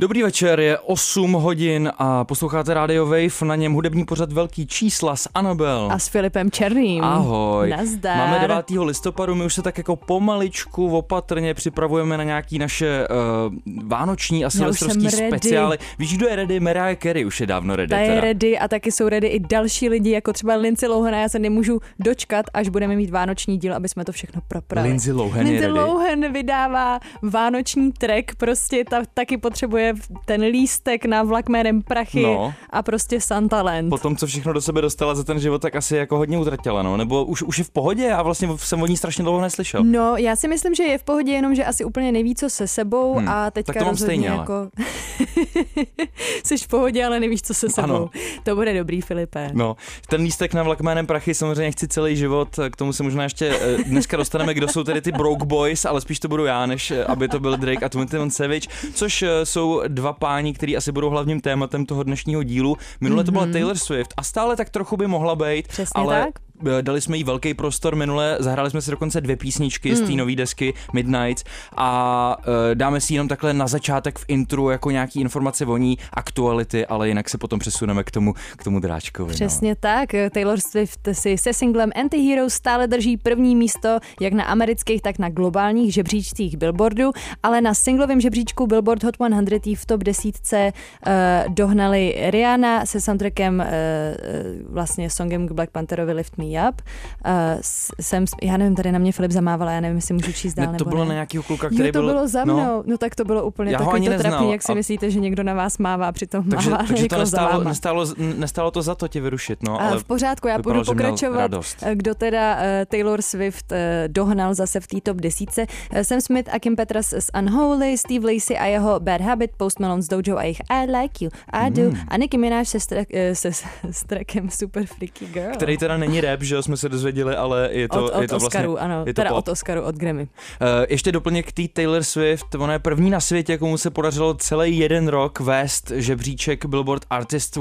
Dobrý večer, je 8 hodin a posloucháte Radio Wave, na něm hudební pořad Velký čísla s Anabel. A s Filipem Černým. Ahoj. Nazdar. Máme 9. listopadu, my už se tak jako pomaličku opatrně připravujeme na nějaký naše uh, vánoční a silvestrovský speciály. Víš, kdo je ready? Mariah Carey už je dávno ready. Ta je teda. ready a taky jsou ready i další lidi, jako třeba Lindsay Lohan a já se nemůžu dočkat, až budeme mít vánoční díl, aby jsme to všechno propravili. Lindsay Lohan je Lindsay ready. Lohan vydává vánoční track, prostě ta taky potřebuje ten lístek na vlak jménem Prachy No. a prostě Santaland. Po tom, co všechno do sebe dostala za ten život, tak asi jako hodně utratila, no. Nebo už, už je v pohodě, já vlastně jsem o ní strašně dlouho neslyšel. No, já si myslím, že je v pohodě, jenom že asi úplně neví, co se sebou Hmm, a teďka tak to mám stejně, ale. jako... Jsi v pohodě, ale nevíš, co se sebou. Ano. To bude dobrý, Filipe. No, ten lístek na vlak jménem prachy samozřejmě chci celý život, k tomu se možná ještě eh, dneska dostaneme, kdo jsou tedy ty Broke Boys, ale spíš to budu já, než eh, aby to byl Drake a 21 Savage, což eh, jsou dva páni, kteří asi budou hlavním tématem toho dnešního dílu. Minule to byla Taylor Swift a stále tak trochu by mohla být, Přesně ale tak. Eh, dali jsme jí velký prostor minule, zahráli jsme si dokonce dvě písničky z té nové desky Midnight a eh, dáme si jenom takhle na začátek v intru jako nějaký informace o ní, aktuality, ale jinak se potom přesuneme k tomu, k tomu dráčkovi. no. Přesně tak. Taylor Swift si se singlem Anti-Hero stále drží první místo jak na amerických, tak na globálních žebříčcích Billboardu, ale na singlovém žebříčku Billboard Hot 100 jí v top desítce uh, dohnali Rihanna se soundtrackem uh, vlastně songem k Black Pantherovi Lift Me Up. Uh, jsem, já nevím, tady na mě Filip zamával, já nevím, jestli můžu číst dál Ne, to nebo bylo ne. na nějakého kluka, který Jo, to byl... bylo za mnou. No, No, no tak to bylo úplně Já ho takový ani to neznal trapný, jak si a- myslíte, že někdo na vás mává, přitom takže, mává takže to nestálo, váma. nestálo, nestálo to za to tě vyrušit, no, Ale v pořádku, já budu pokračovat. Eh, Kdo teda uh, Taylor Swift uh, dohnal zase v té top desítce. Uh, Sam Smith a Kim Petras z Unholy, Steve Lacey a jeho Bad Habit, Post Malone z Dojo a jejich I Like You, I Do Mm. a Nicki Minaj se, stra- eh, se, s trackem Super Freaky Girl. který teda není rap, že jo, jsme se dozvěděli, ale je to, od, od je to Oscaru, vlastně... ano, je to teda pop. od Oscaru, od Grammy. Uh, ještě doplněk k té Taylor Swift, ona je první na světě, komu se podařilo celý jeden rok vést žebříček Billboard Artist 100,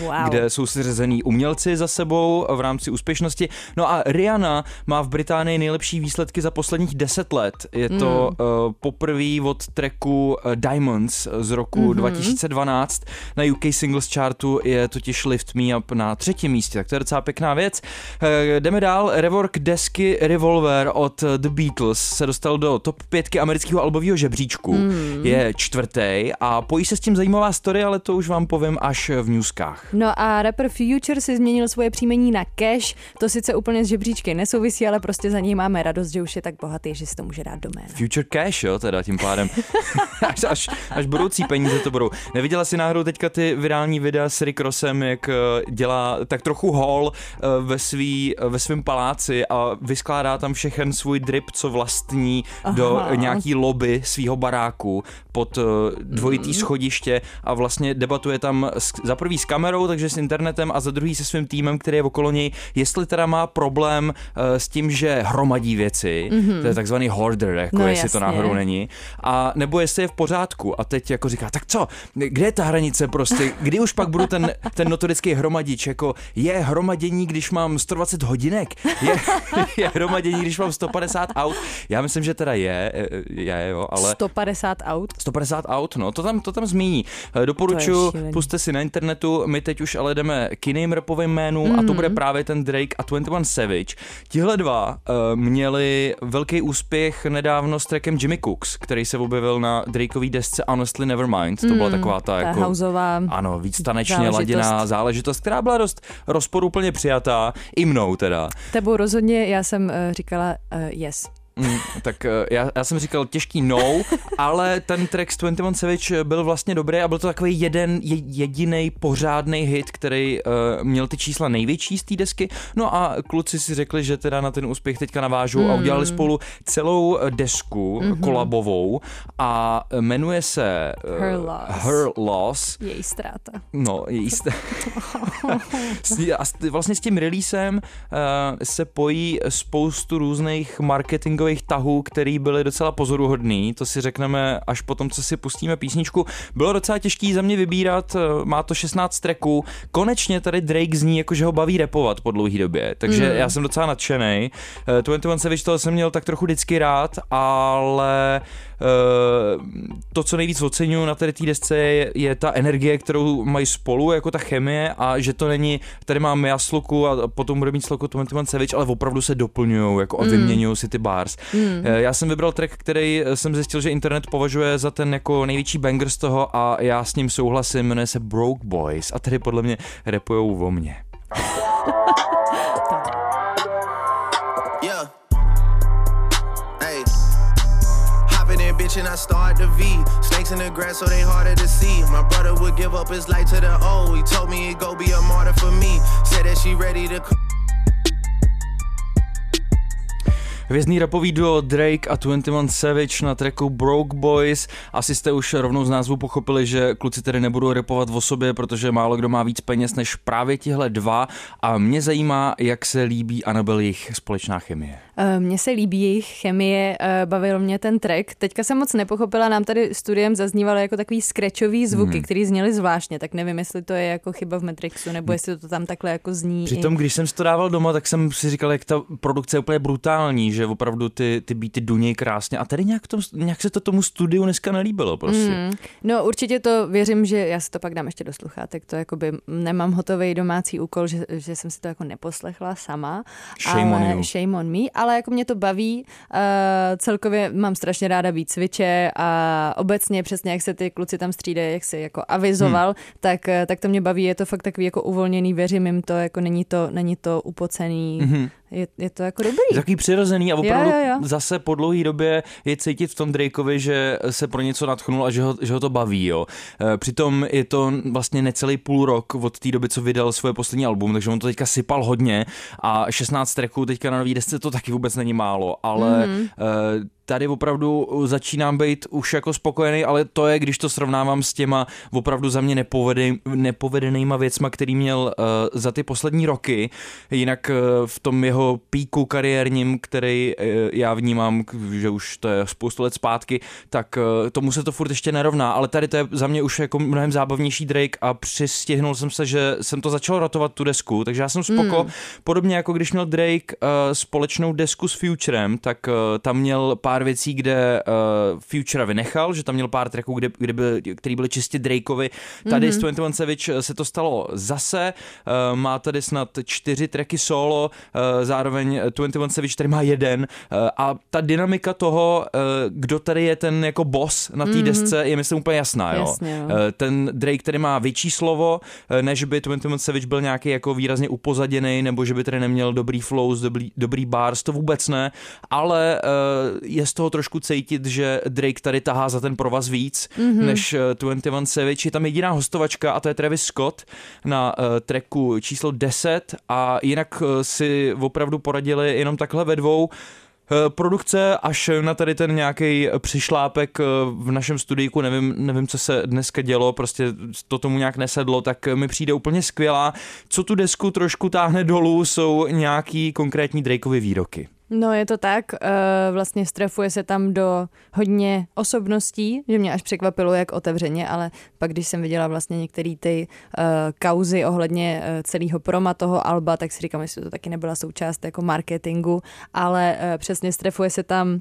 Wow. kde jsou seřazený umělci za sebou v rámci úspěšnosti. No a Rihanna má v Británii nejlepší výsledky za posledních 10 let. Je to Hmm. uh, poprvé od tracku uh, Diamonds z roku Mhm. 2012. Na UK Singles Chartu je totiž Lift Me Up na třetím místě, tak to je docela pěkná věc. Uh, jdeme dál. Rework desky Revolver od The Beatles se dostal do top pětky amerického albového žebříčku. Hmm. Je čtvrtý a pojí se s tím zajímavá story, ale to už vám povím až v newskách. No a rapper Future si změnil svoje příjmení na Cash. To sice úplně s žebříčky nesouvisí, ale prostě za něj máme radost, že už je tak bohatý, že si to může dát do jména. Future cash, jo, teda tím pádem. až, až, až budoucí peníze to budou. Neviděla si náhodou teďka ty virální videa s Rick Rossem, jak eh, dělá tak trochu hall eh, ve, svý, ve svém paláci a vyskládá tam všechen svůj drip, co vlastní do Aha. nějaký lobby svého baráku pod eh, dvojitý schodiště a vlastně debatuje tam s, za prvý s kamerou, takže s internetem a za druhý se svým týmem, který je okolo něj, jestli teda má problém eh, s tím, že hromadí věci, to je takzvaný hoarder, jako No jestli to jasně. náhodou není, a nebo jestli je v pořádku. A teď jako říká, tak co, kde je ta hranice prostě, kdy už pak budu ten, ten notorický hromadič, jako je hromadění, když mám 120 hodinek, je, je hromadění, když mám 150 aut. Já myslím, že teda je, eh, je jo, ale... 150 aut. 150 aut, no, to tam, to tam zmíní. Eh, Doporučuji, puste si na internetu, my teď už ale jdeme k jiným rapovým jménům a to bude právě ten Drake a 21 Savage. Tihle dva uh, měli velký úspěch nedávno s trackem Jimmy Cooks, který se objevil na Drakeový desce Honestly Nevermind, to byla taková ta Ta jako... houseová Ano, víc tanečně záležitost. laděná záležitost, která byla dost rozporuplně přijatá, i mnou teda. Tebou rozhodně, já jsem uh, říkala uh, yes. Mm, tak eh, já, já jsem říkal těžký no, ale ten track z 21 Savage byl vlastně dobrý a byl to takový jeden jediný pořádný hit, který uh, měl ty čísla největší z té desky. No a kluci si řekli, že teda na ten úspěch teďka navážou mm. a udělali spolu celou desku mm-hmm. kolabovou a jmenuje se uh, Her Loss. Her Loss. Její ztráta. No, její ztráta. a vlastně s tím releasem uh, se pojí spoustu různých marketingových tahů, který byly docela pozoruhodný. To si řekneme až potom, co si pustíme písničku. Bylo docela těžký za mě vybírat, uh, má to 16 tracků. Konečně tady Drake zní, jako že ho baví repovat po dlouhé době, takže mm. já jsem docela nadšený. Uh, 21 Savage toho jsem měl tak trochu vždycky rád, ale to, co nejvíc oceňuju na té desce, je, je ta energie, kterou mají spolu, jako ta chemie a že to není, tady mám já sluku a potom bude mít sloku Twenty Savage, ale opravdu se doplňují jako a mm. vyměňují si ty bars. Mm. Já jsem vybral track, který jsem zjistil, že internet považuje za ten jako největší banger z toho a já s ním souhlasím, jmenuje se Broke Boys a tady podle mě repujou o mně. and I start the V. Snakes in the grass, so they harder to see. My brother would give up his life to the O. He told me he'd go be a martyr for me. Said that she ready to. Hvězdný rapový duo Drake a 21 Savage na tracku Broke Boys. Asi jste už rovnou z názvu pochopili, že kluci tedy nebudou repovat o sobě, protože málo kdo má víc peněz než právě tihle dva. A mě zajímá, jak se líbí Anabel jejich společná chemie. Eh, mně se líbí jejich chemie, eh, bavil mě ten track. Teďka jsem moc nepochopila, nám tady studiem zaznívaly jako takový skretchový zvuky, hmm. které zněly zvláštně, tak nevím, jestli to je jako chyba v Matrixu, nebo jestli to tam takhle jako zní. Přitom, i... když jsem si to dával doma, tak jsem si říkal, jak ta produkce je úplně brutální, že opravdu ty, ty beaty dunějí krásně a tady nějak, tom, nějak se to tomu studiu dneska nelíbilo prostě. Hmm. No určitě to věřím, že já si to pak dám ještě do sluchátek, to jakoby nemám hotový domácí úkol, že, že jsem si to jako neposlechla sama. Shame ale, on you. Shame on me, ale jako mě to baví. Uh, celkově mám strašně ráda víc cviče a obecně přesně jak se ty kluci tam střídají, jak si jako avizoval, hmm. tak, eh, tak to mě baví. Je to fakt takový jako uvolněný, věřím jim to, jako není to, není to upocený. Hmm je, je to jako dobrý. Takový přirozený a opravdu jo, jo, jo. zase po dlouhé době je cítit v tom Drakeovi, že se pro něco natchnul a že ho, že ho to baví. Jo. E, přitom je to vlastně necelý půl rok od té doby, co vydal svoje poslední album, takže on to teďka sypal hodně a 16 tracků teďka na nový desce to taky vůbec není málo, ale mm-hmm. Tady opravdu začínám být už jako spokojený, ale to je, když to srovnávám s těma opravdu za mě nepovedený, nepovedenýma věcma, který měl uh, za ty poslední roky. Jinak uh, v tom jeho píku kariérním, který uh, já vnímám, že už to je spoustu let zpátky, tak uh, tomu se to furt ještě nerovná, ale tady to je za mě už jako mnohem zábavnější Drake a přistihnul jsem se, že jsem to začal rotovat tu desku, takže já jsem spoko. Mm. Podobně jako když měl Drake uh, společnou desku s Futurem, tak uh, tam měl pár pár věcí, kde uh, Future vynechal, že tam měl pár tracků, kde, kde byl, který byly čistě Drakeovi. Tady mm-hmm. s 21 Savage se to stalo zase, uh, má tady snad čtyři tracky solo, uh, zároveň 21 Savage tady má jeden uh, a ta dynamika toho, uh, kdo tady je ten jako boss na té mm-hmm. desce, je myslím úplně jasná. Jo? Jasně, jo. Uh, ten Drake tady má větší slovo, uh, než by 21 Savage byl nějaký jako výrazně upozaděný, nebo že by tady neměl dobrý flows, dobrý, dobrý bars, to vůbec ne, ale uh, je z toho trošku cítit, že Drake tady tahá za ten provaz víc mm-hmm. než 21 Savage. Je tam jediná hostovačka a to je Travis Scott na uh, tracku číslo 10 a jinak uh, si opravdu poradili jenom takhle ve dvou produkce až na tady ten nějaký přišlápek v našem studijku, nevím, nevím, co se dneska dělo, prostě to tomu nějak nesedlo, tak mi přijde úplně skvělá. Co tu desku trošku táhne dolů, jsou nějaký konkrétní Drakeovy výroky. No je to tak, uh, vlastně strefuje se tam do hodně osobností, že mě až překvapilo, jak otevřeně, ale pak když jsem viděla vlastně některé ty uh, kauzy ohledně uh, celého proma toho alba, tak si říkám, jestli to taky nebyla součást jako marketingu, ale přesně strefuje se tam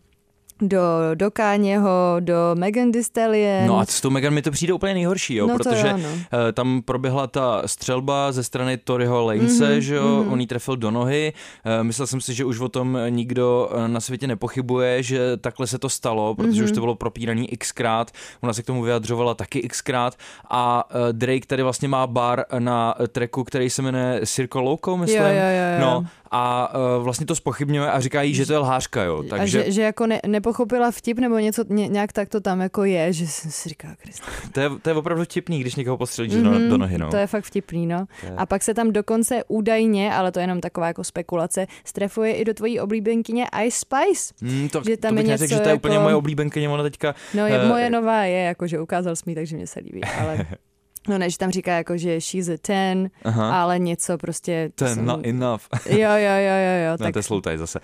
do, do Káněho, do Megan Thee Stallion. No a s tou Megan mi to přijde úplně nejhorší, jo, no protože jo, no. Eh, tam proběhla ta střelba ze strany Toryho Lanese, mm-hmm, že jo, mm-hmm. on jí trefil do nohy. Eh, myslel jsem si, že už o tom nikdo eh, na světě nepochybuje, že takhle se to stalo, protože mm-hmm. už to bylo propíraný xkrát, ona se k tomu vyjadřovala taky xkrát a Drake tady vlastně má bar na treku, který se jmenuje Circle Loco, myslím. Jo, jo, jo, jo. No a uh, vlastně to spochybňuje a říká jí, že to je lhářka, jo. Takže... A že, že jako ne, nepochopila vtip nebo něco, ně, nějak tak to tam jako je, že si říká. To je, to je opravdu vtipný, když někoho postřelíš mm-hmm, do nohy, no. To je fakt vtipný, no. Je... A pak se tam dokonce údajně, ale to je jenom taková jako spekulace, strefuje i do tvojí oblíbenkyně Ice Spice. Mm, to, že tam to bych je něco že to je jako... úplně moje oblíbenkyně, ona teďka... No je, uh... moje nová je, jako že ukázal smí, takže mě se líbí, ale... No než tam říká jako, že she's a ten, Aha. ale něco prostě... Ten, jsem... not enough. jo, jo, jo, jo, jo. No tak... to je zase.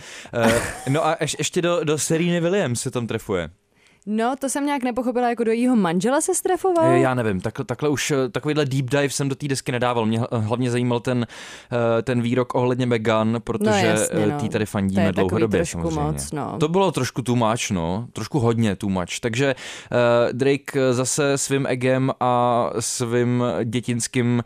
Uh, no a ješ, ještě do, do Sereny Williams se tam trefuje. No, to jsem nějak nepochopila, jako do jejího manžela se strefoval? Já nevím, tak, takhle už, eh, takovýhle deep dive jsem do té desky nedával. Mě hlavně zajímal ten, eh, ten výrok ohledně Megan, protože no, jasně, no. tý tady fandíme dlouhodobě samozřejmě. Moc, no. To bylo trošku too much, no, trošku hodně too much. Takže uh, Drake zase svým egem a svým dětinským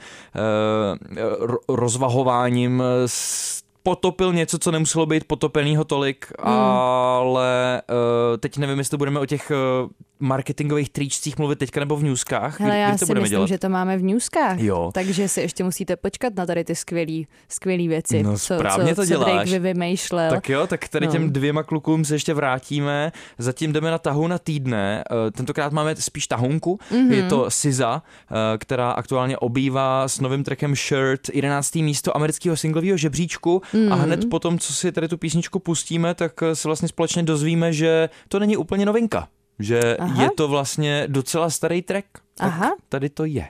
uh, rozvahováním s potopil něco, co nemuselo být potopenýho tolik, hmm. ale uh, teď nevím, jestli budeme o těch uh, marketingových tričcích mluvit teďka nebo v newskách? Hele, já to si budeme myslím, dělat? že to máme v newskách. Jo. Takže si ještě musíte počkat na tady ty skvělé skvělý věci, no, co, co, to děláš. co Drake vymýšlel. Tak jo, tak tady no. těm dvěma klukům se ještě vrátíme. Zatím jdeme na tahu na týdne. Eh, tentokrát máme spíš tahunku. Mm-hmm. Je to SZA, eh, která aktuálně obývá s novým trackem Shirt 11. místo amerického singlového žebříčku mm. A mhm. hned potom, co si tady tu písničku pustíme, tak se vlastně společně dozvíme, že to není úplně novinka že Aha. je to vlastně docela starý track. Tak Aha. tady to je.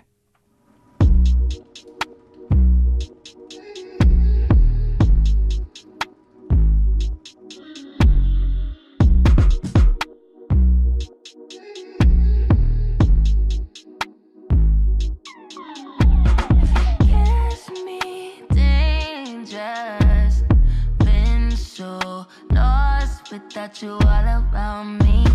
Without you all around me.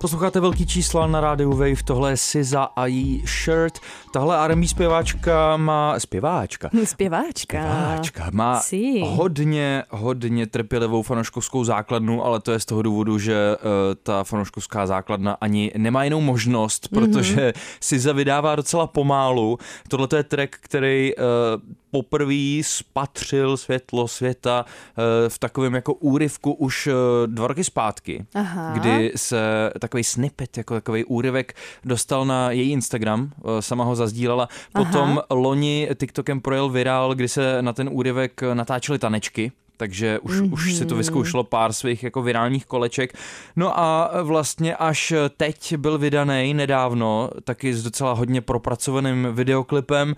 Posloucháte velký čísla na rádiu Wave, tohle je Siza a jí Shirt. Tahle R&B zpěváčka má... Zpěváčka? Zpěváčka. Zpěváčka. Má sí. hodně, hodně trpělivou fanoškovskou základnu, ale to je z toho důvodu, že uh, ta fanoškovská základna ani nemá jinou možnost, protože mm-hmm. Siza vydává docela pomálu. Tohle je track, který uh, poprvé spatřil světlo světa uh, v takovém jako úryvku už dva roky zpátky, Aha. kdy se takový snippet, jako takový úryvek dostal na její Instagram, uh, sama ho zazdílela. Potom Aha. loni TikTokem projel virál, kdy se na ten úryvek natáčely tanečky, takže už, mm-hmm. už si to vyzkoušelo pár svých jako virálních koleček. No a vlastně až teď byl vydaný nedávno, taky s docela hodně propracovaným videoklipem,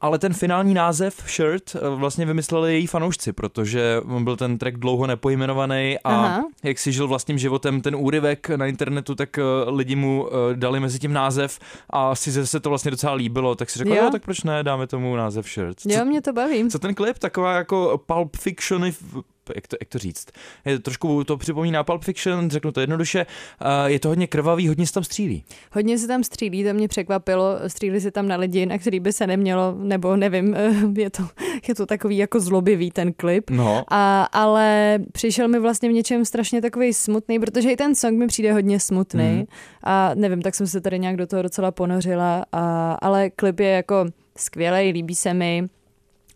ale ten finální název Shirt eh, vlastně vymysleli její fanoušci, protože byl ten track dlouho nepojmenovaný a Aha. jak si žil vlastním životem ten úryvek na internetu, tak eh, lidi mu eh, dali mezi tím název a si se to vlastně docela líbilo, tak si řekl, jo. jo, tak proč ne, dáme tomu název Shirt. Co, jo, mě to baví. Co ten klip, taková jako Pulp Fiction jak to, jak to říct, je to trošku to připomíná Pulp Fiction, řeknu to jednoduše, je to hodně krvavý, hodně se tam střílí. Hodně se tam střílí, to mě překvapilo, střílí se tam na lidi, na který by se nemělo, nebo nevím, je to, je to takový jako zlobivý ten klip, no. a, ale přišel mi vlastně v něčem strašně takový smutný, protože i ten song mi přijde hodně smutný. Mm. a nevím, tak jsem se tady nějak do toho docela ponořila, a, ale klip je jako skvělý, líbí se mi,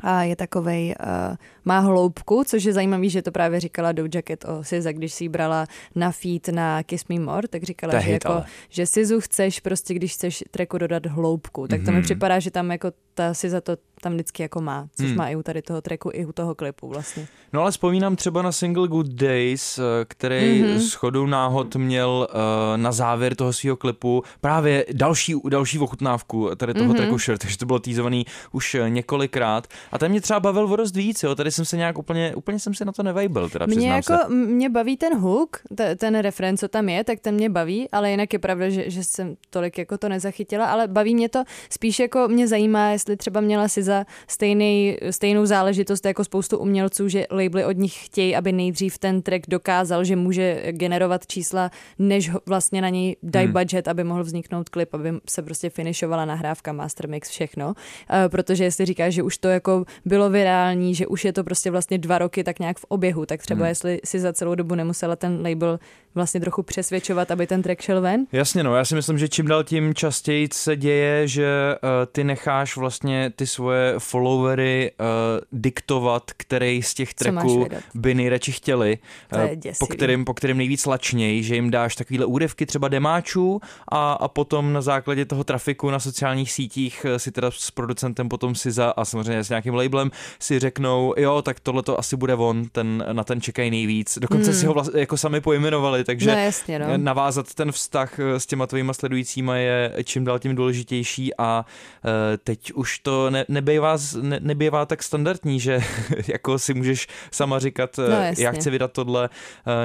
a je takovej, uh, má hloubku, což je zajímavý, že to právě říkala Doja Jacket o Siza, když si ji brala na feed na Kiss Me More, tak říkala, že, jako, že Sizu chceš prostě, když chceš treku dodat hloubku, tak to mm-hmm. mi mhm. připadá, že tam jako ta Siza to tam vždycky jako má, což hmm. má i u tady toho tracku, i u toho klipu vlastně. No ale vzpomínám třeba na single Good Days, eh, který mm-hmm. s chodou náhod měl uh, na závěr toho svého klipu právě další, další ochutnávku tady toho mm-hmm. tracku Shirt, takže to bylo týzovaný už několikrát. A ten mě třeba bavil o dost víc, jo, tady jsem se nějak úplně, úplně jsem se na to nevejbil, teda mě jako, se. Mě baví ten hook, t- ten referen, co tam je, tak ten mě baví, ale jinak je pravda, že, že jsem tolik jako to nezachytila, ale baví mě to, spíš jako mě zajímá, jestli třeba měla si za stejný, stejnou záležitost jako spoustu umělců, že labely od nich chtějí, aby nejdřív ten track dokázal, že může generovat čísla, než vlastně na něj dají hmm. budget, aby mohl vzniknout klip, aby se prostě finišovala nahrávka, master mix, všechno. Uh, protože jestli říkáš, že už to jako bylo virální, že už je to prostě vlastně dva roky tak nějak v oběhu, tak třeba hmm. jestli si za celou dobu nemusela ten label vlastně trochu přesvědčovat, aby ten track šel ven? Jasně, no, já si myslím, že čím dál tím častěji se děje, že uh, ty necháš vlastně ty svoje followery uh, diktovat, který z těch tracků by nejradši chtěli, uh, po, kterým, po kterým nejvíc lačněj, že jim dáš takovýhle úryvky třeba demáčů a, a potom na základě toho trafiku na sociálních sítích si teda s producentem potom si za, a samozřejmě s nějakým labelem si řeknou, jo, tak tohle to asi bude on, ten, na ten čekají nejvíc. Dokonce hmm. si ho vlastně jako sami pojmenovali, takže no, jasně, no. navázat ten vztah s těma tvojima sledujícíma je čím dál tím důležitější a uh, teď už to ne, nebývá, ne, nebývá tak standardní, že jako si můžeš sama říkat, no, já chci vydat tohle,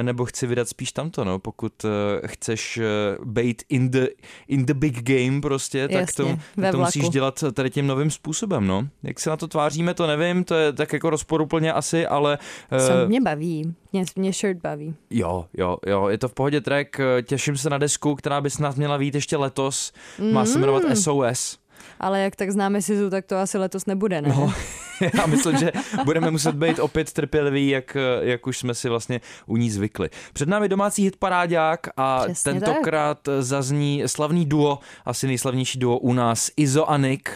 nebo chci vydat spíš tamto, no, pokud chceš být in the, in the big game prostě, jasně, tak to, to musíš dělat tady tím novým způsobem, no. Jak se na to tváříme, to nevím, to je tak jako rozporuplně asi, ale... Uh, mě baví, mě, mě shirt baví. Jo, jo, jo, je to v pohodě track, těším se na desku, která by snad měla být ještě letos, má se jmenovat SOS. Mm. Ale jak tak známe Sizu, tak to asi letos nebude, ne? No, já myslím, že budeme muset být opět trpěliví, jak, jak už jsme si vlastně u ní zvykli. Před námi domácí hit parádák a Přesně tentokrát tak. zazní slavný duo, asi nejslavnější duo u nás, Izo a Nick.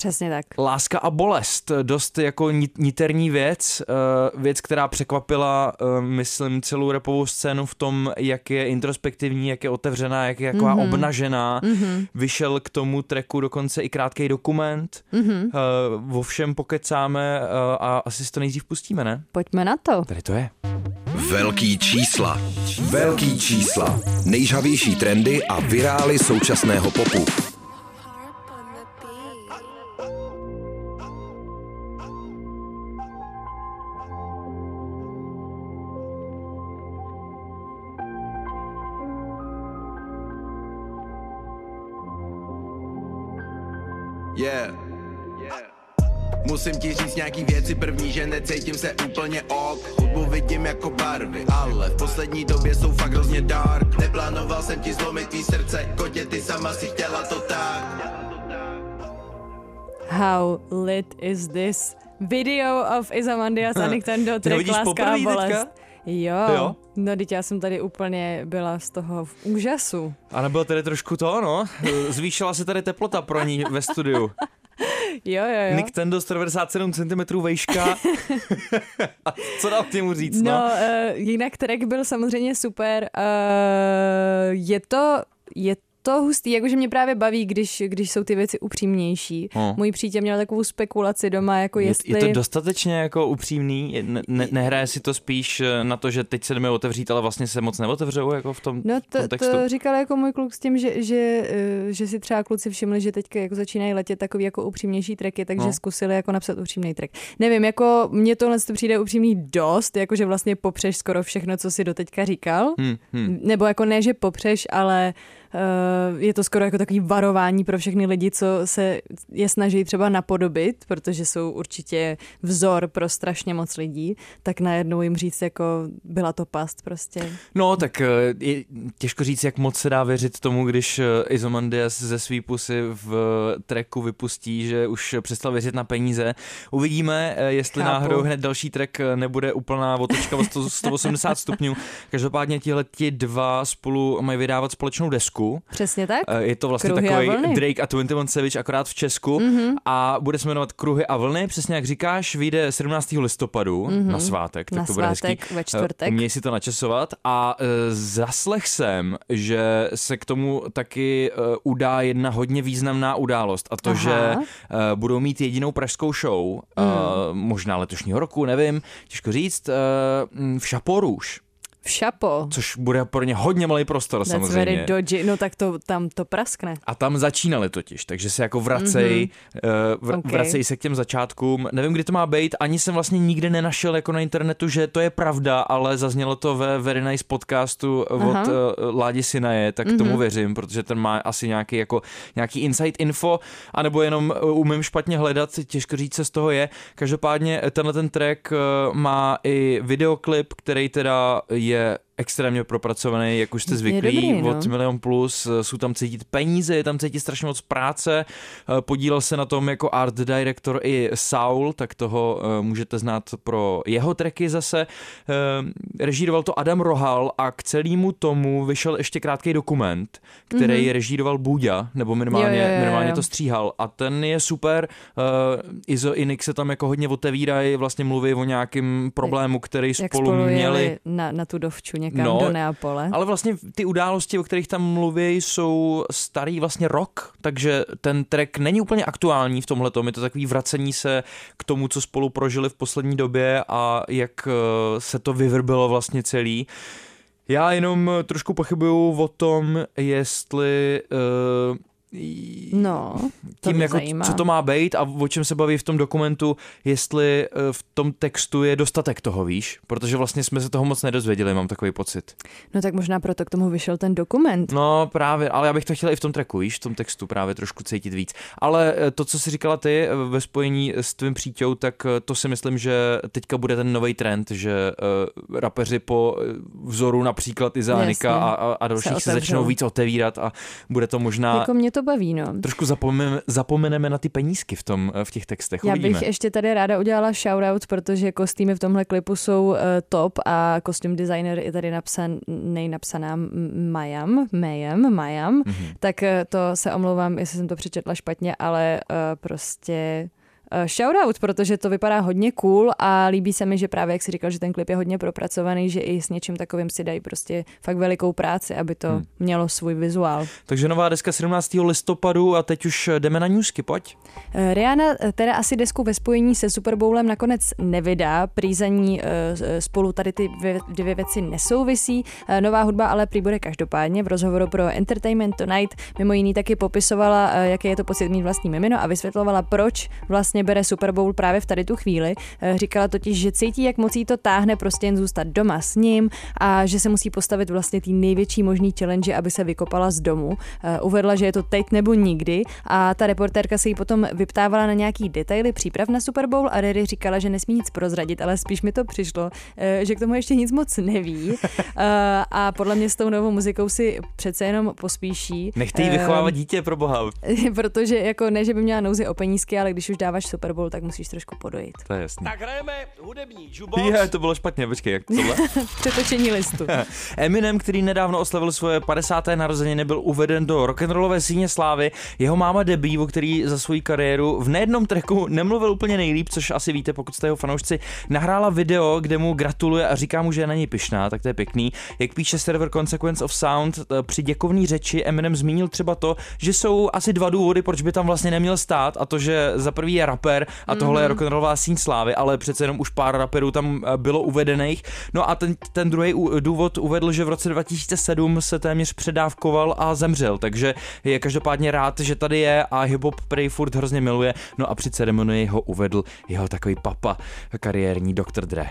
Přesně tak. Láska a bolest, dost jako niterní věc, eh, věc, která překvapila, eh, myslím, celou repovou scénu v tom, jak je introspektivní, jak je otevřená, jak je taková mm-hmm. obnažená. Mm-hmm. Vyšel k tomu treku dokonce i krátký dokument, mm-hmm. o všem pokecáme a asi si to nejdřív pustíme, ne? Pojďme na to. Tady to je. Velký čísla. Velký čísla. Nejžavější trendy a virály současného popu. Yeah. Musím ti říct nějaký věci první, že necítím se úplně ok. Hudbu vidím jako barvy, ale v poslední době jsou fakt hrozně dark. Neplánoval jsem ti zlomit tvý srdce, kotě ty sama si chtěla to tak. How lit is this? Video of Izamandias a Nintendo track Láska a bolest? Jo, jo, no teď já jsem tady úplně byla z toho v úžasu. A nebylo tady trošku to, no? Zvýšila se tady teplota pro ní ve studiu. Jo, jo, jo. Nintendo 197 cm vejška. a co dám těmu říct, no? No, uh, jinak track byl samozřejmě super. Uh, je to, je to hustý, jakože mě právě baví, když, když jsou ty věci upřímnější. Hmm. Můj přítel měl takovou spekulaci doma, jako jestli... Je, je to dostatečně jako upřímný? Ne, ne, nehraje si to spíš eh, na to, že teď se jdeme otevřít, ale vlastně se moc neotevřou jako v tom No to, textu? to říkal jako můj kluk s tím, že, že, eh, že si třeba kluci všimli, že teďka jako začínají letět takový jako upřímnější tracky, takže no. zkusili jako napsat upřímný track. Nevím, jako mně tohle to přijde upřímný dost, jakože vlastně popřeš skoro všechno, co si doteďka říkal. Hmm, hmm. Nebo jako ne, že popřeš, ale je to skoro jako takový varování pro všechny lidi, co se je snaží třeba napodobit, protože jsou určitě vzor pro strašně moc lidí, tak najednou jim říct, jako byla to past prostě. No, tak eh, je těžko říct, jak moc se dá věřit tomu, když eh, Izomandias ze svý pusy v tracku vypustí, že už přestal věřit na peníze. Uvidíme, jestli Chápu. náhodou hned další track nebude úplná otočka o 180 stupňů. Každopádně tihle ti dva spolu mají vydávat společnou desku Česku. Přesně tak. Eh, je to vlastně Kruhy takový a Drake a 21 Savage akorát v Česku mm-hmm. a bude se jmenovat Kruhy a vlny, přesně jak říkáš, vyjde 17. listopadu mm-hmm. na svátek, tak na to bude svátek, hezký. ve čtvrtek. Uh, Uměj si to načasovat a uh, zaslech jsem, že se k tomu taky udá jedna hodně významná událost a to, Aha. že budou mít jedinou pražskou show, mm. možná letošního roku, nevím, těžko říct, v Šaporuš. V šapo. Což bude pro ně hodně malý prostor That's samozřejmě. Very dodgy. No tak to tam to praskne. A tam začínali totiž, takže se jako vracej, mm-hmm. uh, vr- okay. vracej se k těm začátkům. Nevím, kdy to má být, ani jsem vlastně nikdy nenašel jako na internetu, že to je pravda, ale zaznělo to ve Very Nice podcastu Aha. od uh, Ládi Sinaje, tak mm-hmm. tomu věřím, protože ten má asi nějaký jako nějaký insight info, anebo jenom uh, umím špatně hledat, těžko říct, co z toho je. Každopádně tenhle ten track uh, má i videoklip, který teda je apie extrémně propracovaný, jak už jste zvyklí, dobrý, no. od Milion Plus, jsou tam cítit peníze, je tam cítit strašně moc práce, Eh, podílel se na tom jako art director i Saul, tak toho eh, můžete znát pro jeho tracky zase. Eh, režíroval to Adam Rohal a k celému tomu vyšel ještě krátký dokument, který mm-hmm. režíroval Bůďa, nebo minimálně, Jo, jo, jo, jo. minimálně to stříhal a ten je super. Izo i Nick se tam jako hodně otevírají, vlastně mluví o nějakém problému, který spolu spolu měli. na, na tu dovču někam No, do Neapole. Ale vlastně ty události, o kterých tam mluví, jsou starý vlastně rok, takže ten track není úplně aktuální v tomhle je to takový vracení se k tomu, co spolu prožili v poslední době a jak eh, se to vyvrbilo vlastně celý. Já jenom trošku pochybuju o tom, jestli uh, No, to tím, jako, zajímá. co to má být a o čem se baví v tom dokumentu, jestli eh, v tom textu je dostatek toho, víš? Protože vlastně jsme se toho moc nedozvěděli, mám takový pocit. No tak možná proto k tomu vyšel ten dokument. No právě, ale já bych to chtěl i v tom tracku, víš, v tom textu právě trošku cítit víc. Ale eh, to, co jsi říkala ty eh, ve spojení s tvým příťou, tak to si myslím, že teďka bude ten nový trend, že uh, rapeři po vzoru například i Zánika Jasně. a, a, a dalších se, otevřou. začnou víc otevírat a bude to možná... Jako mě to baví, no. Trošku zapomeneme, zapomeneme na ty penízky v, tom, eh, v těch textech. Já Uvidíme. bych ještě tady ráda udělala shoutout, protože kostýmy v tomhle klipu jsou uh, top a kostým designer je tady napsan, nejnapsaná M- Mayam, Mayam, Mayam, Mhm. mm-hmm. tak uh, to se omlouvám, jestli jsem to přečetla špatně, ale uh, prostě shoutout, protože to vypadá hodně cool a líbí se mi, že právě jak si říkal, že ten klip je hodně propracovaný, že i s něčím takovým si dají prostě fakt velikou práci, aby to Hmm. mělo svůj vizuál. Takže nová deska 17. listopadu a teď už jdeme na newsky, pojď. Eh, Rihanna eh, teda asi desku ve spojení se Super Bowlem nakonec nevydá, prý eh, spolu tady ty dvě, věci nesouvisí. Eh, Nová hudba ale prý bude každopádně. V rozhovoru pro Entertainment Tonight mimo jiný taky popisovala, eh, jaký je to pocit mít vlastní mimino a vysvětlovala, proč vlastně bere Super Bowl právě v tady tu chvíli. Eh, Říkala totiž, že cítí, jak moc jí to táhne prostě jen zůstat doma s ním a že se musí postavit vlastně tý největší možný challenge, aby se vykopala z domu. Eh, Uvedla, že je to teď nebo nikdy a ta reportérka se jí potom vyptávala na nějaký detaily příprav na Super Bowl a Rary říkala, že nesmí nic prozradit, ale spíš mi to přišlo, eh, že k tomu ještě nic moc neví a podle mě s tou novou muzikou si přece jenom pospíší. Nechte jí vychovávat dítě pro boha. Protože jako ne, že by měla nouzi o penízky, ale když už dáváš Super Bowl, tak musíš trošku podojit. To je jasný. Tak hrajeme hudební jukebox. Je, to bylo špatně, počkej, jak tohle? Přetočení listu. Eminem, který nedávno oslavil svoje 50. narozeniny, byl uveden do rock'n'rollové síně slávy. Jeho máma Debbie, o který za svou kariéru v nejednom tracku nemluvil úplně nejlíp, což asi víte, pokud jste jeho fanoušci, nahrála video, kde mu gratuluje a říká mu, že je na něj pyšná, tak to je pěkný. Jak píše server Consequence of Sound, při děkovní řeči Eminem zmínil třeba to, že jsou asi dva důvody, proč by tam vlastně neměl stát, a to, že za prvý je rapper a tohle je rock'n'rollová síň slávy, ale přece jenom už pár raperů tam eh, bylo uvedených. No a ten, ten druhý důvod uvedl, že v roce 2007 se téměř předávkoval a zemřel, takže je každopádně rád, že tady je a hip-hop prej furt hrozně miluje. No a při ceremonii ho uvedl jeho takový papa, kariérní Dr. Dre.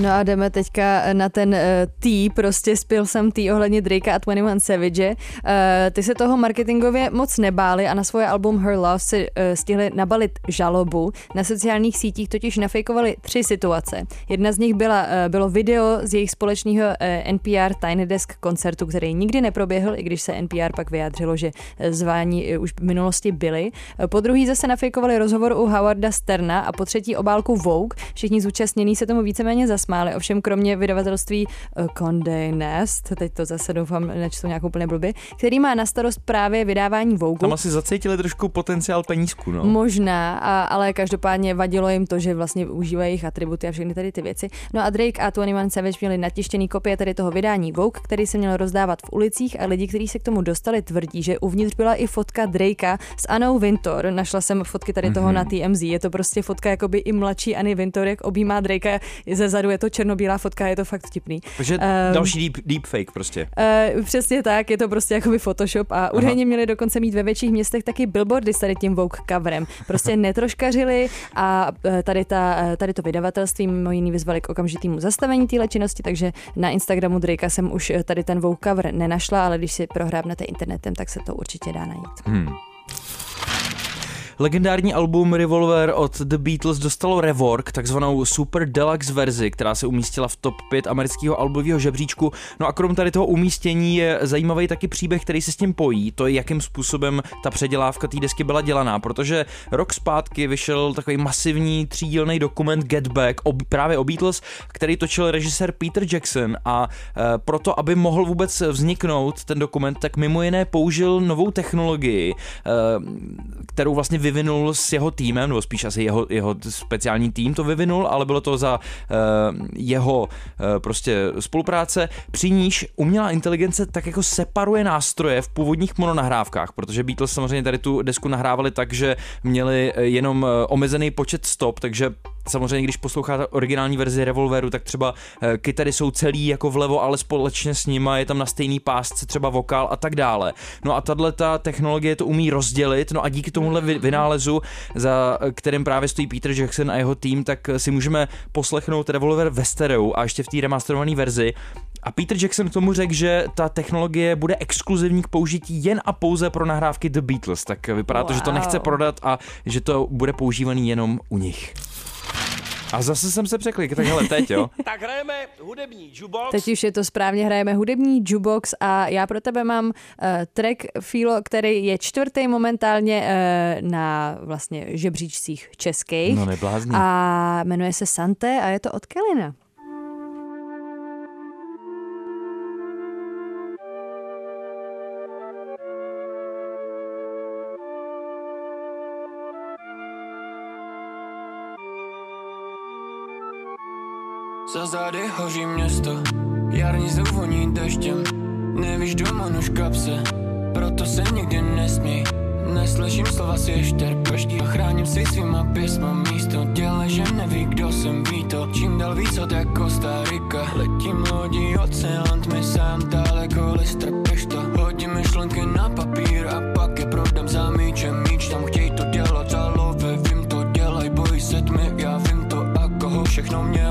No a jdeme teďka na ten uh, tý, prostě spil jsem tý ohledně Drakea a 21 Savage. Uh, ty se toho marketingově moc nebáli a na svoje album Her Love si uh, stihli nabalit žalobu. Na sociálních sítích totiž nafejkovali tři situace. Jedna z nich byla, uh, bylo video z jejich společného uh, NPR Tiny Desk koncertu, který nikdy neproběhl, i když se NPR pak vyjádřilo, že eh, zvání už v minulosti byly. Uh, po druhý zase nafejkovali rozhovor u Howarda Sterna a po třetí obálku Vogue. Všichni zúčastnění se tomu víceméně zasmáli, ovšem kromě vydavatelství eh, Condé Nast, teď to zase doufám, nečtu nějakou úplně blbě, který má na starost právě vydávání Vogue. Tam asi zacítili trošku potenciál penízku, no. Možná, a, ale každopádně vadilo jim to, že vlastně užívají jejich atributy a všechny tady ty věci. No a Drake a 21 Savage měli natištěný kopie tady toho vydání Vogue, který se měl rozdávat v ulicích a lidi, kteří se k tomu dostali, tvrdí, že uvnitř byla i fotka Drakea s Anou Vintor. Našla jsem fotky tady toho mm-hmm. na TMZ. Je to prostě fotka jakoby i mladší Anny Vintor, jak objímá Drakea. Ze zadu je to černobílá fotka, je to fakt vtipný. Takže Ehm, další deep, deepfake prostě. Uh, přesně tak, je to prostě jakoby Photoshop a údajně měli dokonce mít ve větších městech taky billboardy s tady tím Vogue coverem. Prostě netroškařili a eh, tady, ta, eh, tady to vydavatelství mimo jiný vyzvali k okamžitému zastavení téhle činnosti, takže na Instagramu Drakea jsem už tady ten Vogue cover nenašla, ale když si prohrábnete internetem, tak se to určitě dá najít. Hmm. Legendární album Revolver od The Beatles dostalo rework, takzvanou Super Deluxe verzi, která se umístila v top 5 amerického albového žebříčku. No a krom tady toho umístění je zajímavý taky příběh, který se s tím pojí. To je, jakým způsobem ta předělávka té desky byla dělaná, protože rok zpátky vyšel takový masivní třídílný dokument Get Back o, právě o Beatles, který točil režisér Peter Jackson a e, proto, aby mohl vůbec vzniknout ten dokument, tak mimo jiné použil novou technologii, e, kterou vlastně vyvinul s jeho týmem, nebo spíš asi jeho, jeho speciální tým to vyvinul, ale bylo to za e, jeho e, prostě spolupráce, při níž umělá inteligence tak jako separuje nástroje v původních mononahrávkách, protože Beatles samozřejmě tady tu desku nahrávali tak, že měli jenom omezený počet stop, takže samozřejmě, když posloucháte originální verzi Revolveru, tak třeba e, kytary jsou celý jako vlevo, ale společně s nima je tam na stejný pásce třeba vokál a tak dále. No a tahle ta technologie to umí rozdělit, no a díky tomuhle vynálezu, za kterým právě stojí Peter Jackson a jeho tým, tak si můžeme poslechnout Revolver ve stereo a ještě v té remasterované verzi. A Peter Jackson k tomu řekl, že ta technologie bude exkluzivní k použití jen a pouze pro nahrávky The Beatles, tak vypadá wow. to, že to nechce prodat a že to bude používaný jenom u nich. A zase jsem se překlik, tak hele, teď jo. tak hrajeme hudební jukebox. Teď už je to správně, hrajeme hudební jukebox a já pro tebe mám uh, track Filo, který je čtvrtý momentálně uh, na vlastně žebříčcích českých. No neblázní. A jmenuje se Sante a je to od Kelina. Hoří město, jarní zvoní deštěm. Nevíš doma nož kapse, proto se nikdy nesmí. Neslyším slova si ještě peští a chráním si svýma písma místo. Těle, že neví, kdo jsem ví to. Čím dál víc od jako Rika Letím lodí, oceán, tmy sám daleko, listra pešta Hodím myšlenky na papír a pak je prodám za míčem Míč. Tam chtěj to dělat, ale vím to, dělaj, boj se tmy, já vím to a koho všechno měla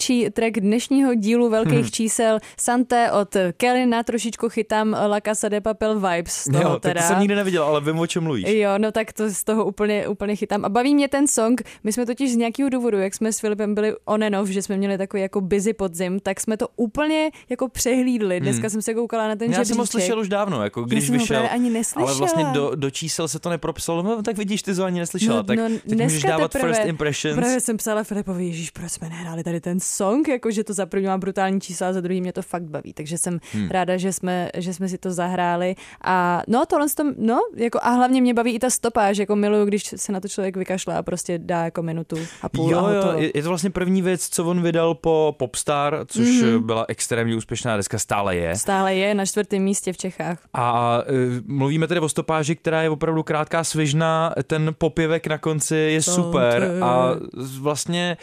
Nejkratší track dnešního dílu velkých hmm. čísel Santé od Kellyna, trošičku chytám La Casa de Papel vibes z toho jo, teda. to jsem nikdy neviděl, ale vím, o čem mluvíš. Jo, no tak to z toho úplně, úplně chytám. A baví mě ten song, my jsme totiž z nějakého důvodu, jak jsme s Filipem byli on and off, že jsme měli takový jako busy podzim, tak jsme to úplně jako přehlídli. Hmm. Dneska hmm. jsem se koukala na ten Já jsem ho slyšel už dávno, jako když Já vyšel, ani neslyšela. ale vlastně do, do, čísel se to nepropsalo, no, tak vidíš, ty to ani neslyšela, no, tak no, teď můžeš dávat teprve, first impressions. Právě jsem psala Filipovi, Ježíš, proč jsme nehráli tady ten song, jako že to za první má brutální čísla a za druhý mě to fakt baví, takže jsem hmm. ráda, že jsme, že jsme si to zahráli a no tohle tom, no, jako a hlavně mě baví i ta stopáž, jako miluju, když se na to člověk vykašle a prostě dá jako minutu a půl jo, a jo, je, je to vlastně první věc, co on vydal po Popstar, což mm-hmm. byla extrémně úspěšná deska, stále je. Stále je, na čtvrtém místě v Čechách. A uh, mluvíme tedy o stopáži, která je opravdu krátká, svižná, ten popěvek na konci je super a vlastně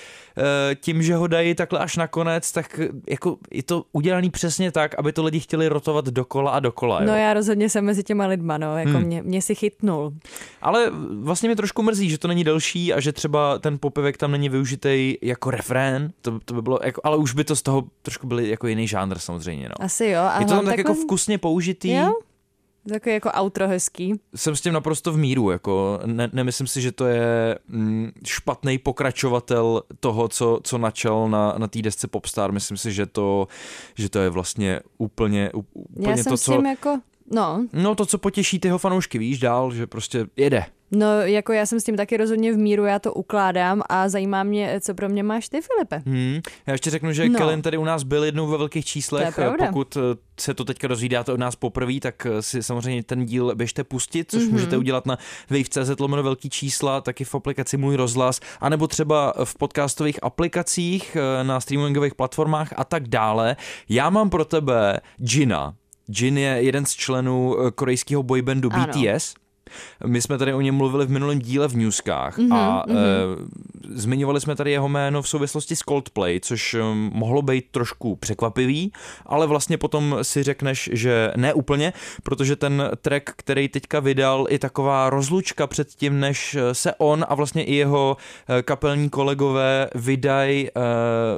tím, že ho dají takhle až na konec, tak jako je to udělaný přesně tak, aby to lidi chtěli rotovat dokola a dokola. Jo? No já rozhodně jsem mezi těma lidma, no, jako hmm. mě, mě si chytnul. Ale vlastně mě trošku mrzí, že to není delší a že třeba ten popevek tam není využitý jako refrén, to, to by bylo, jako, ale už by to z toho trošku byly jako jiný žánr samozřejmě. No. Asi jo. A je to tam tak jako vkusně použitý. Jo? Takový jako outro hezký. Jsem s tím naprosto v míru, jako ne, nemyslím si, že to je mm, špatný pokračovatel toho, co, co načal na, na té desce Popstar. Myslím si, že to, že to je vlastně úplně, úplně Já to, jsem co... s tím jako, no, No to, co potěší tyho fanoušky, víš dál, že prostě jede. no, jako já jsem s tím taky rozhodně v míru, já to ukládám a zajímá mě, co pro mě máš ty, Filipe. Hmm. Já ještě řeknu, že no. Kellen tady u nás byl jednou ve velkých číslech. To je pravda. Pokud eh, se to teďka dozvídáte od nás poprvé, tak eh, si samozřejmě ten díl běžte pustit, což mm-hmm. můžete udělat na wave.cz lomeno velký čísla, taky v aplikaci Můj rozhlas, anebo třeba v podcastových aplikacích eh, na streamingových platformách a tak dále. Já mám pro tebe Jina. Jin je jeden z členů eh, korejského boybandu Ano. BTS. My jsme tady o něm mluvili v minulém díle v newskách Mhm, a e, zmiňovali jsme tady jeho jméno v souvislosti s Coldplay, což e, mohlo být trošku překvapivý, ale vlastně potom si řekneš, že ne úplně, protože ten track, který teďka vydal, je taková rozlučka před tím, než se on a vlastně i jeho e, kapelní kolegové vydají e,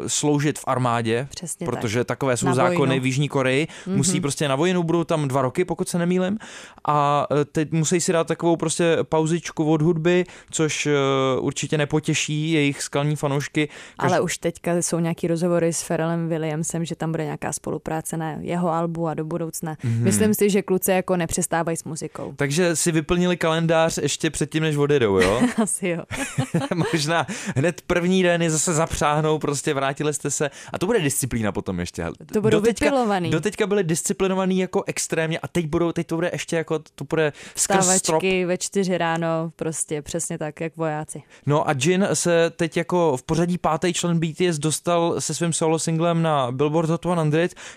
sloužit v armádě, Přesně protože takové jsou Na zákony vojnu. v Jižní Koreji, mm-hmm. musí prostě na vojnu, budou tam dva roky, pokud se nemýlim, a teď musí si dát takovou prostě pauzičku od hudby, což e, určitě nepotěší jejich skalní fanoušky. Ale už teďka jsou nějaký rozhovory s Pharrellem Williamsem, že tam bude nějaká spolupráce na jeho albu a do budoucna. Mhm. Mm-hmm. Myslím si, že kluci jako nepřestávají s muzikou. Takže si vyplnili kalendář ještě předtím, než odjedou, jo? Asi jo. Možná hned první den je zase zapřáhnou, prostě vrátili jste se. A to bude disciplína potom ještě. To budou Doteďka- vypilovaný. Doteďka byli disciplinovaný jako extrémně a teď budou, teď to bude ještě jako, to bude skrz Stávačky ve čtyři ráno, prostě přesně tak, jak vojáci. No a Jin se teď jako v pořadí pátý člen BTS dostal se svým solo singlem na Billboard Hot 100,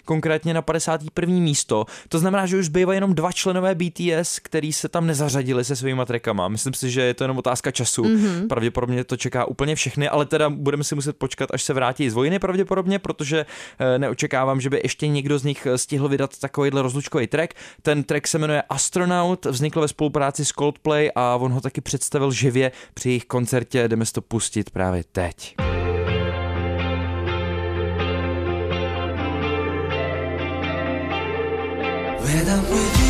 konkrétně na 51. místo. To znamená, že už zbývají jenom dva členové BTS, který se tam nezařadili se svými trackama. Myslím si, že je to jenom otázka času. Mm-hmm. Pravděpodobně to čeká úplně všechny, ale teda budeme si muset počkat, až se vrátí z vojny pravděpodobně, protože eh, neočekávám, že by ještě někdo z nich stihl vydat takovýhle rozlučkový track. Ten track se jmenuje Astronaut, vznikl ve spolupráci s Coldplay a on ho taky představil živě při jejich koncertě. Jdeme si to pustit právě teď. When with you,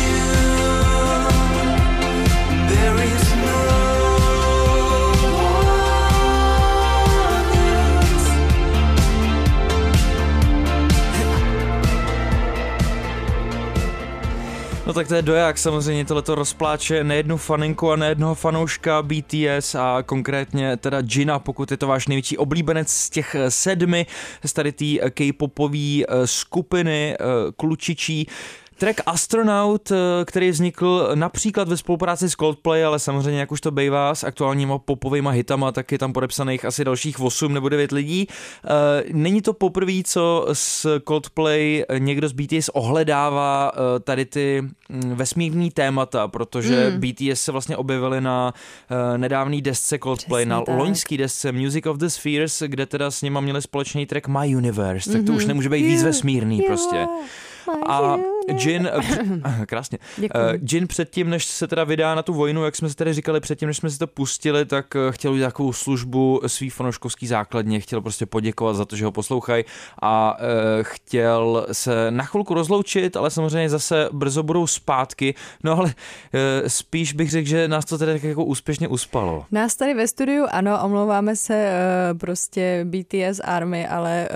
No tak to je doják, samozřejmě tohleto rozpláče nejednu faninku a nejednoho fanouška BTS a konkrétně teda Jina, pokud je to váš největší oblíbenec z těch eh, sedmi, z tady té eh, k-popové eh, skupiny klučičí. Track Astronaut, eh, který vznikl například ve spolupráci s Coldplay, ale samozřejmě, jak už to bývá, s aktuálníma popovými hitama, tak je tam podepsaných asi dalších 8 nebo 9 lidí. Eh, Není to poprvé, co s Coldplay někdo z BTS ohledává eh, tady ty mm, vesmírní témata, protože Mm. BTS se vlastně objevili na nedávný desce Coldplay, Přesně na tak. loňský desce Music of the Spheres, kde teda s nima měli společný track My Universe, tak to Mhm. už nemůže být víc vesmírný you prostě. A. Jin, eh, krásně, Děkuji. Jin předtím, než se teda vydá na tu vojnu, jak jsme si tady říkali předtím, než jsme si to pustili, tak eh, chtěl udělat takovou službu svý fanouškovský základně, chtěl prostě poděkovat za to, že ho poslouchají a uh, chtěl se na chvilku rozloučit, ale samozřejmě zase brzo budou zpátky, no ale spíš bych řekl, že nás to tady tak jako úspěšně uspalo. Nás tady ve studiu, ano, omlouváme se prostě BTS Army, ale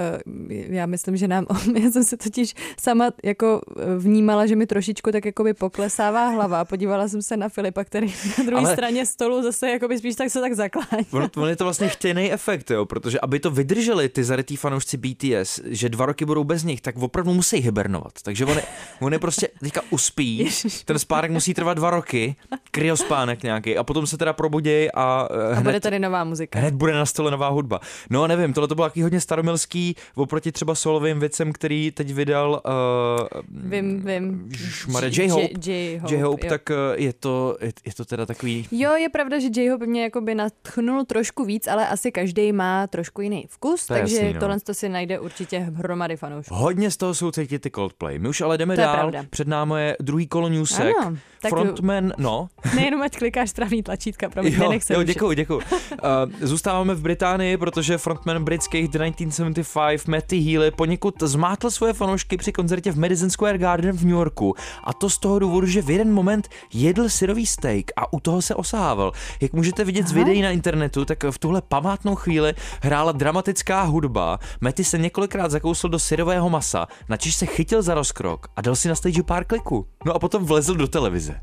já myslím, že nám, já jsem se totiž sama jako eh, vnímala, že mi trošičku tak jakoby poklesává hlava. Podívala jsem se na Filipa, který na druhé Ale- straně stolu zase jakoby spíš tak se tak zaklání. On, on je to vlastně chtěný efekt, jo, protože aby to vydrželi ty zarytý fanoušci BTS, že dva roky budou bez nich, tak opravdu musí hibernovat. Takže on je, on je prostě teďka uspí, Ježiš. ten spánek musí trvat dva roky, kryospánek nějaký, a potom se teda probuděj a, eh, A hned, bude tady nová muzika. hned bude na stole nová hudba. No nevím, tohle to bylo taky hodně staromilský, oproti třeba solovým věcem, který teď vydal uh, Vím, vím. Šmare, J-Hope. J-Hope, J-Hope, tak eh, je to, je, je to teda takový Jo, je pravda, že J-Hope mě jakoby natchnul trošku víc, ale asi každý má trošku jiný vkus, To takže jasný, no. tohle to si najde určitě hromady fanoušků. Hodně z toho jsou cítit ty Coldplay. My už ale jdeme To dál. pravda. Před námi je druhý kolo newsek. Ano, tak Frontman, no, Nejenom ať klikáš správný tlačítka, promiň, Jo, nenech se jo rušit. děkuji, děkuji. Uh, zůstáváme v Británii, protože frontman britských The 1975 Matty Healy poněkud zmátl svoje fanoušky při koncertě v Madison Square Garden v New Yorku. A to z toho důvodu, že v jeden moment jedl syrový steak a u toho se osával. Jak můžete vidět z Aha. videí na internetu, tak v tuhle památnou chvíli hrála dramatická hudba. Matty se několikrát zakousl do syrového masa, načež se chytil za rozkrok a dal si na stage pár kliků. No a potom vlezl do televize.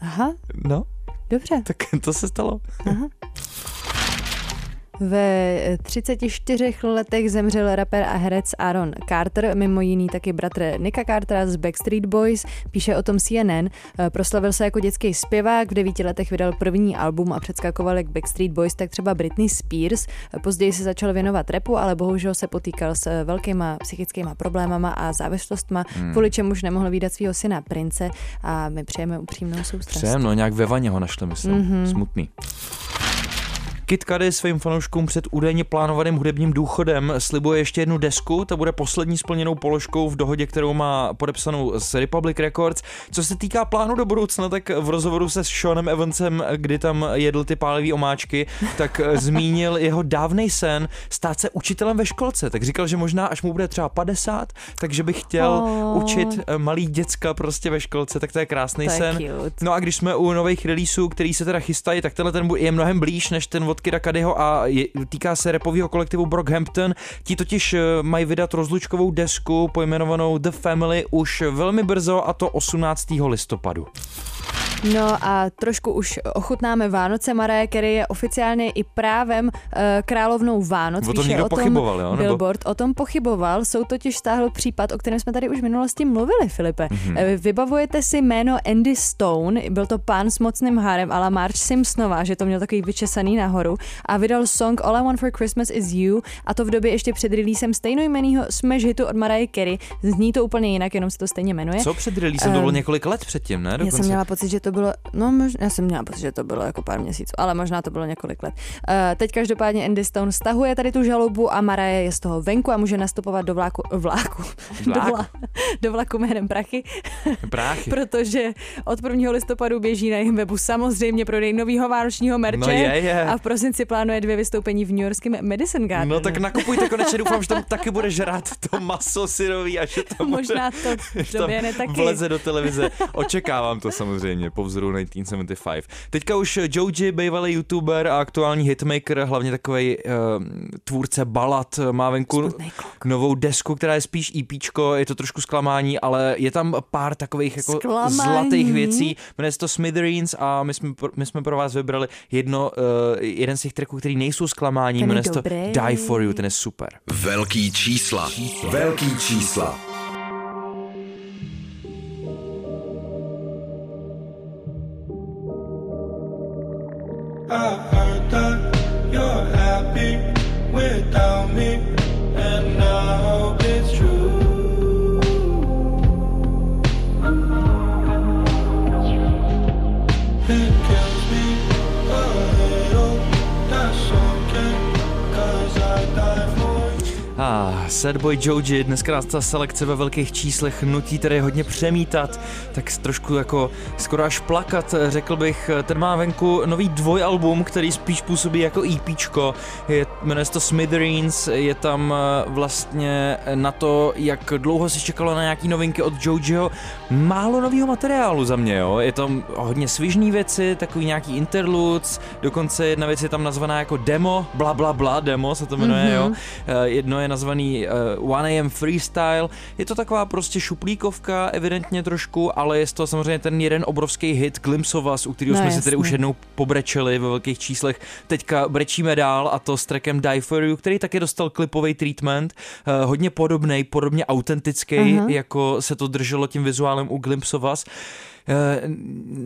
Aha, No, dobře. tak to se stalo. Ve 34 letech zemřel rapper a herec Aaron Carter, mimo jiný taky bratr Nicka Cartera z Backstreet Boys, píše o tom CNN. Proslavil se jako dětský zpěvák, v devíti letech vydal první album a předskakoval jak Backstreet Boys, tak třeba Britney Spears. Později se začal věnovat repu, ale bohužel se potýkal s velkýma psychickýma problémama a závislostma, hmm. kvůli čemuž nemohl výdat svého syna Prince a my přejeme upřímnou soustrast. Přem, no nějak ve vaně ho našli, myslím. Mhm. Mm-hmm. Smutný. Kid Cudi svým fanouškům před údajně plánovaným hudebním důchodem slibuje ještě jednu desku, ta bude poslední splněnou položkou v dohodě, kterou má podepsanou s Republic Records. Co se týká plánu do budoucna, tak v rozhovoru se s Seanem Evansem, kdy tam jedl ty pálivý omáčky, tak zmínil jeho dávný sen stát se učitelem ve školce. Tak říkal, že možná až mu bude třeba 50, takže by chtěl Oh. učit eh, malý děcka prostě ve školce, tak to je krásný To je sen. cute. No a když jsme u nových releaseů, který se teda chystají, tak tenhle ten je mnohem blíž než ten od Kida Cudiho a je, týká se repového kolektivu Brockhampton. Ti totiž eh, mají vydat rozlučkovou desku pojmenovanou The Family už velmi brzo a to 18. listopadu. No a trošku už ochutnáme Vánoce. Mariah Carey je oficiálně i právem uh, královnou Vánoc. O tom někdo o tom pochyboval, jo? Nebo- Billboard o tom pochyboval. Jsou totiž stáhl případ, o kterém jsme tady už v minulosti mluvili, Filipe. Mhm. Mm-hmm. Vybavujete si jméno Andy Stone, byl to pán s mocným hárem, ale Marge Simpsonová, že to měl takový vyčesaný nahoru a vydal song All I Want for Christmas is You a to v době ještě před releasem stejnojmenného smash hitu od Mariah Carey. Zní to úplně jinak, jenom se to stejně jmenuje. Co před releasem? To bylo Ehm, několik let předtím, ne? Já Dokonce. jsem měla pocit, že to bylo, no možná, já jsem měla pocit, že to bylo jako pár měsíců, ale možná to bylo několik let. Uh, teď každopádně Andy Stone stahuje tady tu žalobu a Mariah je z toho venku a může nastupovat do vláku, vláku, do, Vlák? vla, do vlaku jménem Prachy, Práchy. protože od 1. listopadu běží na jejím webu samozřejmě prodej nového vánočního merče No je, je. a v prosinci plánuje dvě vystoupení v New Yorkském Madison Garden. No tak nakupujte konečně, doufám, že tam taky bude žrát to maso syrový a že to Možná to doběhne taky. vleze do televize. Očekávám to samozřejmě po vzoru 1975. Teďka už Joji, bývalý youtuber a aktuální hitmaker, hlavně takový uh, tvůrce balad, má venku novou desku, která je spíš EPčko, je to trošku zklamání, ale je tam pár takových jako Zklamání? zlatých věcí. Jmenuje se to Smithereens a my jsme, pro- my jsme pro vás vybrali jedno, uh, jeden z těch tracků, který nejsou zklamání, jmenuje se to. Die For You, ten je super. Velký čísla. Velký čísla. I heard that you're happy without me, and I hope it's true. It me a little, that's I for you. Ah, Sad Boy Joji, dneska nás ta selekce ve velkých číslech nutí tedy hodně přemítat, tak trošku jako skoro až plakat, řekl bych. Ten má venku nový dvojalbum, který spíš působí jako EPčko, je, jmenuje se to Smithereens, je tam eh, vlastně na to, jak dlouho se čekalo na nějaký novinky od Jojiho, málo nového materiálu za mě, jo. Je tam hodně svižný věci, takový nějaký interludes, dokonce jedna věc je tam nazvaná jako demo, bla bla bla demo se to jmenuje, mm-hmm. jo. Eh, Jedno je nazvaný uh, 1AM Freestyle. Je to taková prostě šuplíkovka, evidentně trošku, ale je to samozřejmě ten jeden obrovský hit Us, u kterého No, jsme si tedy už jednou pobrečeli ve velkých číslech. Teďka brečíme dál a to s trackem Die For You, který taky dostal klipový treatment, uh, hodně podobný, podobně autentický, Aha. jako se to drželo tím vizuálem u Us. Uh,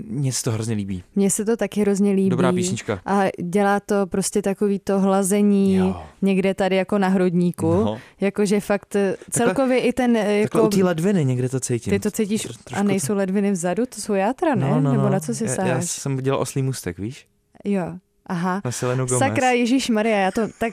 Mně se to hrozně líbí. Mně se to taky hrozně líbí. Dobrá písnička. A dělá to prostě takový to hlazení Jo. někde tady jako na hrudníku. No. Jakože fakt eh, celkově i ten eh, Takhle jako... u té ledviny někde to cítím. Ty to cítíš Tro- a nejsou ledviny vzadu, to jsou játra, ne? Nebo na co si No, já, sáháš? já jsem dělal oslý můstek, víš? Jo, aha. Na Selenu Gomez. Sakra, Ježíš Maria, já to tak,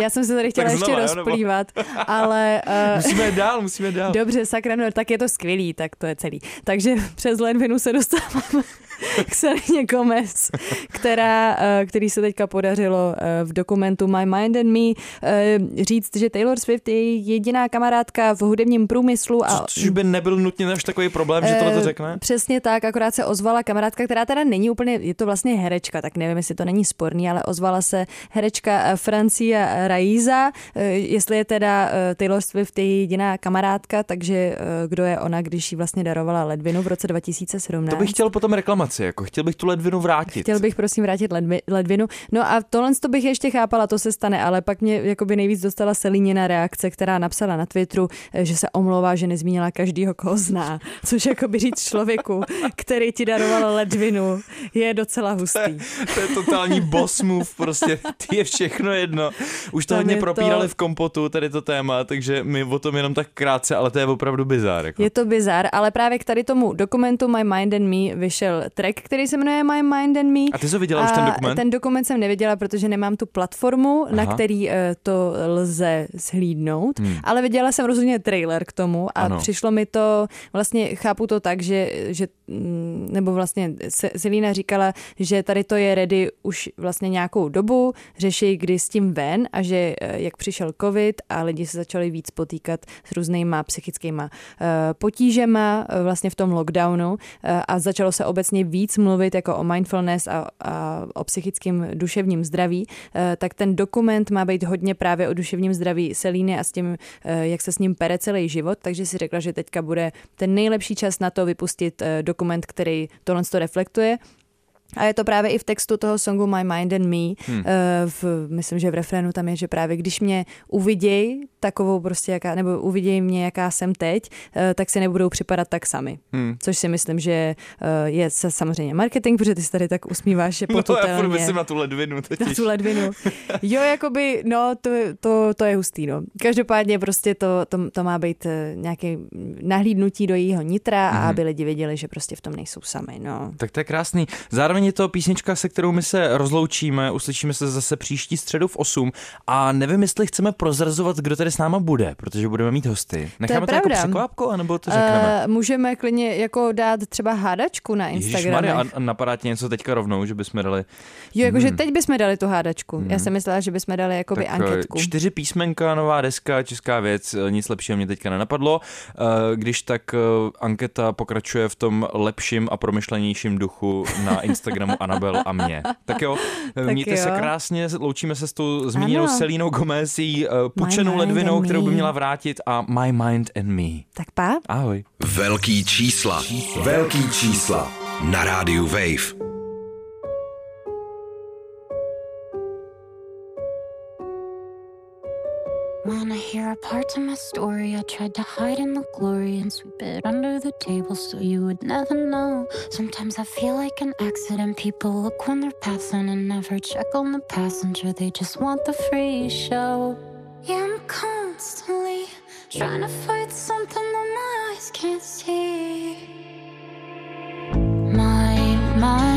já jsem se tady chtěla ještě znova, jo, nebo- rozplývat, ale uh, Musíme dál, musíme dál. dobře, sakra, no, tak je to skvělý, tak to je celý. Takže přes ledvinu se dostáváme k Selině Gomez, která, eh, který se teďka podařilo eh, v dokumentu My Mind and Me eh, říct, že Taylor Swift je jediná kamarádka v hudebním průmyslu. A, Což by nebyl nutně až takový problém, že tohle to řekne? Přesně tak, akorát se ozvala kamarádka, která teda není úplně, je to vlastně herečka, tak nevím, jestli to není sporný, ale ozvala se herečka Francia Raiza, jestli je teda Taylor Swift její jediná kamarádka, takže kdo je ona, když jí vlastně darovala ledvinu v roce 2017. To bych chtěl potom reklamaci, jako chtěl bych tu ledvinu vrátit. Chtěl bych prosím vrátit ledvi, ledvinu. No a tohle to bych ještě chápala, to se stane, ale pak mě jakoby nejvíc dostala Selínina reakce, která napsala na Twitteru, eh, že se omlouvá, že nezmínila každýho, koho zná. Což jakoby říct člověku, který ti daroval ledvinu, je docela hustý. To je totální boss move, prostě ty je všechno jedno. Už to Tam hodně je to- propírali v kompotu, tady to téma, takže my o tom jenom tak krátce, ale to je opravdu bizár. Jako. Je to bizar, ale právě k tady tomu dokumentu My Mind and Me vyšel track, který se jmenuje My Mind and Me. A ty jsi viděla už ten dokument? Ten dokument jsem neviděla, protože nemám tu platformu, Aha. na který eh, to lze shlídnout, hmm. ale viděla jsem rozhodně trailer k tomu a Ano. přišlo mi to, vlastně chápu to tak, že, že nebo vlastně Se- Selína říkala, že tady to je ready už vlastně nějakou dobu, řeší, kdy s tím ven a že eh, jak přišel covid a lidi se začali víc potýkat s různýma psychickýma eh, potížema eh, vlastně v tom lockdownu a začalo se obecně víc mluvit jako o mindfulness a, a o psychickém duševním zdraví, tak ten dokument má být hodně právě o duševním zdraví Selíny a s tím, jak se s ním pere celý život, takže si řekla, že teďka bude ten nejlepší čas na to vypustit eh, dokument, který tohle to reflektuje. A je to právě i v textu toho songu My Mind and Me. Hmm. V, myslím, že v refrénu tam je, že právě když mě uviděj takovou prostě, jaká, nebo uviděj mě, jaká jsem teď, eh, tak si nebudou připadat tak sami. Hmm. Což si myslím, že eh, je samozřejmě marketing, protože ty se tady tak usmíváš, že No já furt myslím na tu ledvinu na totiž. tu ledvinu. Jo, jakoby, no, to, to, to je hustý, no. Každopádně prostě to, to, to má být eh, nějaké nahlídnutí do jejího nitra Mhm. a aby lidi věděli, že prostě v tom nejsou sami, no. Tak to je krásný. Zároveň je to písnička, se kterou my se rozloučíme, uslyšíme se zase příští středu v 8 a nevím, jestli chceme prozrazovat, kdo tady s náma bude, protože budeme mít hosty. Necháme to, jako pravda. překvapko, anebo to řekneme? Uh, můžeme klidně jako dát třeba hádačku na Instagramu. Ježišmarja, a napadá ti něco teďka rovnou, že bychom dali Jo, jakože teď bychom dali tu hádačku. Já jsem myslela, že bychom dali jakoby Hmm. tak, eh, anketku. čtyři písmenka, nová deska, česká věc, eh, nic lepšího mě teďka nenapadlo. Když tak anketa pokračuje v tom lepším a promyšlenějším duchu na Instagramu Anabel a mě. Tak jo, Tak mějte se jo. krásně, loučíme se s tou zmíněnou Ano. Selínou Gomez, její eh, pučenou ledvinou, kterou by měla vrátit a My Mind and Me. Tak pa. Ahoj. Velký čísla. Velký čísla. Na rádiu Wave. wanna hear a part of my story. I tried to hide in the glory and sweep it under the table so you would never know. Sometimes I feel like an accident. People look when they're passing and never check on the passenger. They just want the free show. Yeah, I'm constantly trying to fight something that my eyes can't see. My mind.